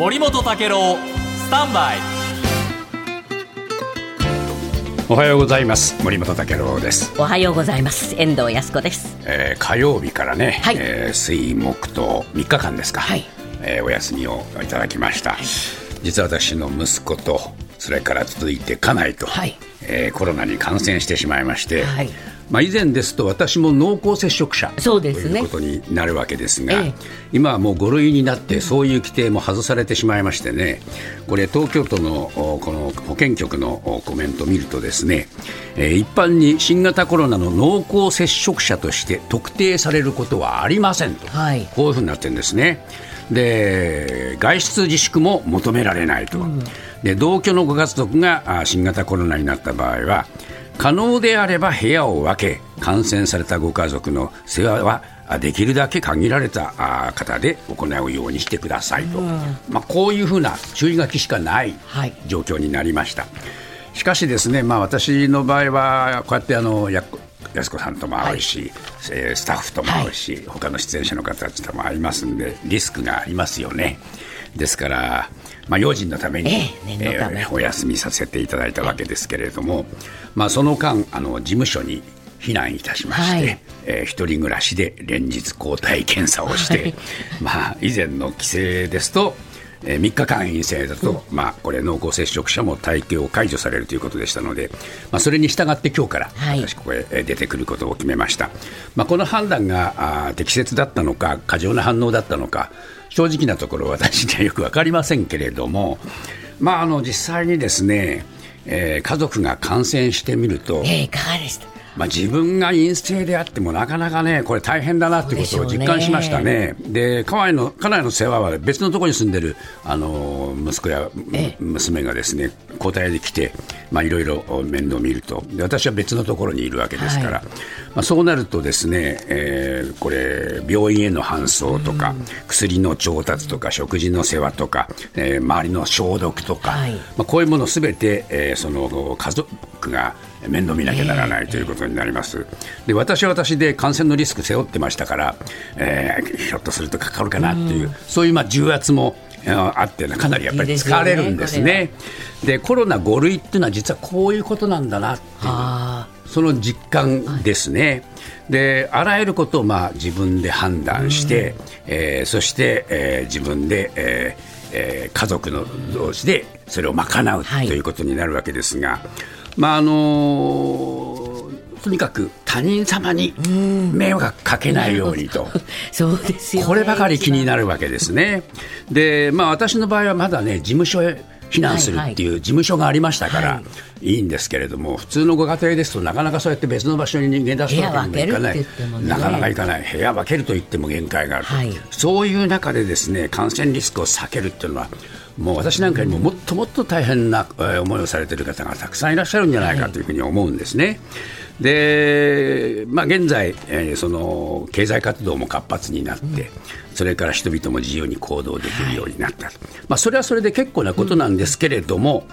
森本武郎スタンバイ。おはようございます。森本武郎です、おはようございます。遠藤康子です。えー火曜日からね、はい。えー水木と3日間ですか、はい。えーお休みをいただきました、実は私の息子とそれから続いて家内と、はい。えーコロナに感染してしまいまして、はいまあ、以前ですと私も濃厚接触者そうですね。ということになるわけですが、ええ。今はもう5類になってそういう規定も外されてしまいましてねこれ東京都のおこの保健局のおコメントを見るとですね、えー一般に新型コロナの濃厚接触者として特定されることはありませんと、はい。こういうふうになってるんですね。で外出自粛も求められないと、で同居のご家族があ新型コロナになった場合は可能であれば部屋を分け感染されたご家族の世話はあできるだけ限られたあ方で行うようにしてくださいと、まあ、こういうふうな注意書きしかないはい。状況になりました。しかしですね、まあ、私の場合はこうやってあのや安子さんとも会うし、えースタッフとも会うし、他の出演者の方たちとも会いますんでリスクがありますよねですから、まあ、用心のために、ええため。えーお休みさせていただいたわけですけれども、まあ、その間あの事務所に避難いたしまして、はい。えー一人暮らしで連日抗体検査をして、はい。まあ、以前の規制ですと、えー3日間陰性だと、まあ、これ濃厚接触者も待機を解除されるということでしたので、まあ、それに従って今日からはい。私ここへえー出てくることを決めました、まあ、この判断があー適切だったのか過剰な反応だったのか正直なところ私にはよく分かりませんけれども、まあ、あの実際にですね、えー家族が感染してみると、ええいかがでした？まあ、自分が陰性であってもなかなかね、これ大変だなってことを実感しましたね。で、家内の、家内の世話は別のところに住んでる、あの、息子やええ。娘がですね、交代で来て、まあ、いろいろ面倒を見ると。で、私は別のところにいるわけですから、はい。まあ、そうなるとですね、えーこれ、病院への搬送とか、薬の調達とか、食事の世話とか、えー周りの消毒とか、はい。まあ、こういうものすべて、えーその家族が面倒見なきゃならないということになります。で私は私で感染のリスク背負ってましたから、えーひょっとするとかかるかなっていう、そういうまあ重圧もえーあってかなりやっぱり疲れるんですね。でコロナ5類っていうのは実はこういうことなんだなっていうあその実感ですね。であらゆることをまあ自分で判断して、えーそして、えー自分で、えーえー家族の同士でそれを賄うはいということになるわけですが、まああのーとにかく他人様に迷惑かけないようにと。あ そうですよねこればかり気になるわけですね。で、まあ私の場合はまだね、事務所へ避難するっていう事務所がありましたから、、はいいんですけれども、普通のご家庭ですとなかなかそうやって別の場所に逃げ出すわけにもいかない。なかなかいかない。部屋分けると言っても限界があると。はいそういう中でですね、感染リスクを避けるっていうのは、もう私なんかよりももっともっと大変な思いをされている方がたくさんいらっしゃるんじゃないかというふうに思うんですね。で、まあ、現在、えその経済活動も活発になって、それから人々も自由に行動できるようになった、まあ、それはそれで結構なことなんですけれども、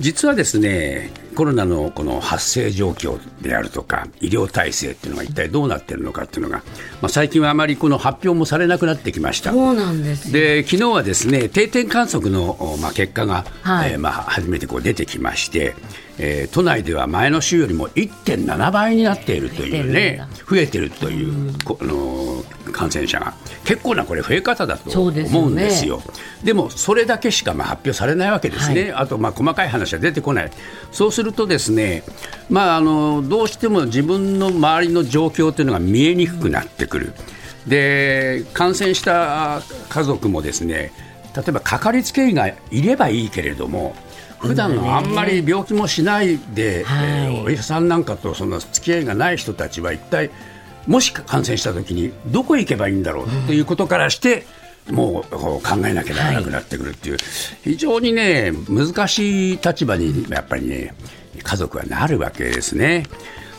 実はですねコロナのこの発生状況であるとか医療体制っていうのが一体どうなっているのかっていうのが、まあ、最近はあまりこの発表もされなくなってきました。そうなんですよ。で昨日はですね定点観測の、おまあ、結果が、はい。えーまあ、初めてこう出てきまして、えー都内では前の週よりも1.7倍になっているというね増えてるというこあの感染者が。結構なこれ増え方だとそうですよね。思うんですよ。でもそれだけしかまあ発表されないわけですね、あとまあ細かい話は出てこない、そうするとですね、まあ、あのどうしても自分の周りの状況というのが見えにくくなってくる、で感染した家族もですね例えばかかりつけ医がいればいいけれども、普段のあんまり病気もしないで、はい。えーお医者さんなんかとその付き合いがない人たちは一体もし感染したときにどこへ行けばいいんだろうということからして、もう考えなきゃならなくなってくるっていう、非常にね難しい立場にやっぱりね家族はなるわけですね。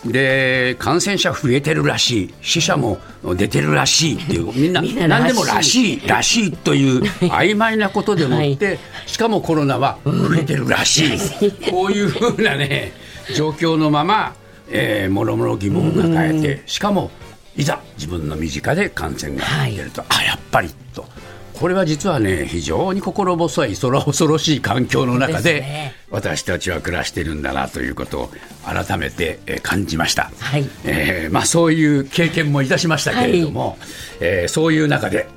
で感染者増えてるらしい。死者も出てるらしいっていう。みんなならしい。何でもらしいらしいという曖昧なことでもって、しかもコロナは増えてるらしい、こういうふうなね状況のまま、えー、もろもろ疑問を抱えて、しかもいざ自分の身近で感染が出ると、あやっぱりと。これは実はね、非常に心細い、空恐ろしい環境の中で、私たちは暮らしているんだなということを改めてえー感じました。はいえーまあ、そういう経験もいたしましたけれども、えーそういう中で、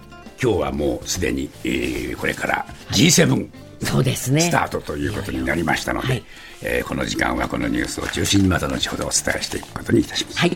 今日はもうすでに、えーこれから G7、そうですね。スタートということになりましたので、はいえーこの時間はこのニュースを中心にまた後ほどお伝えしていくことにいたします。はい。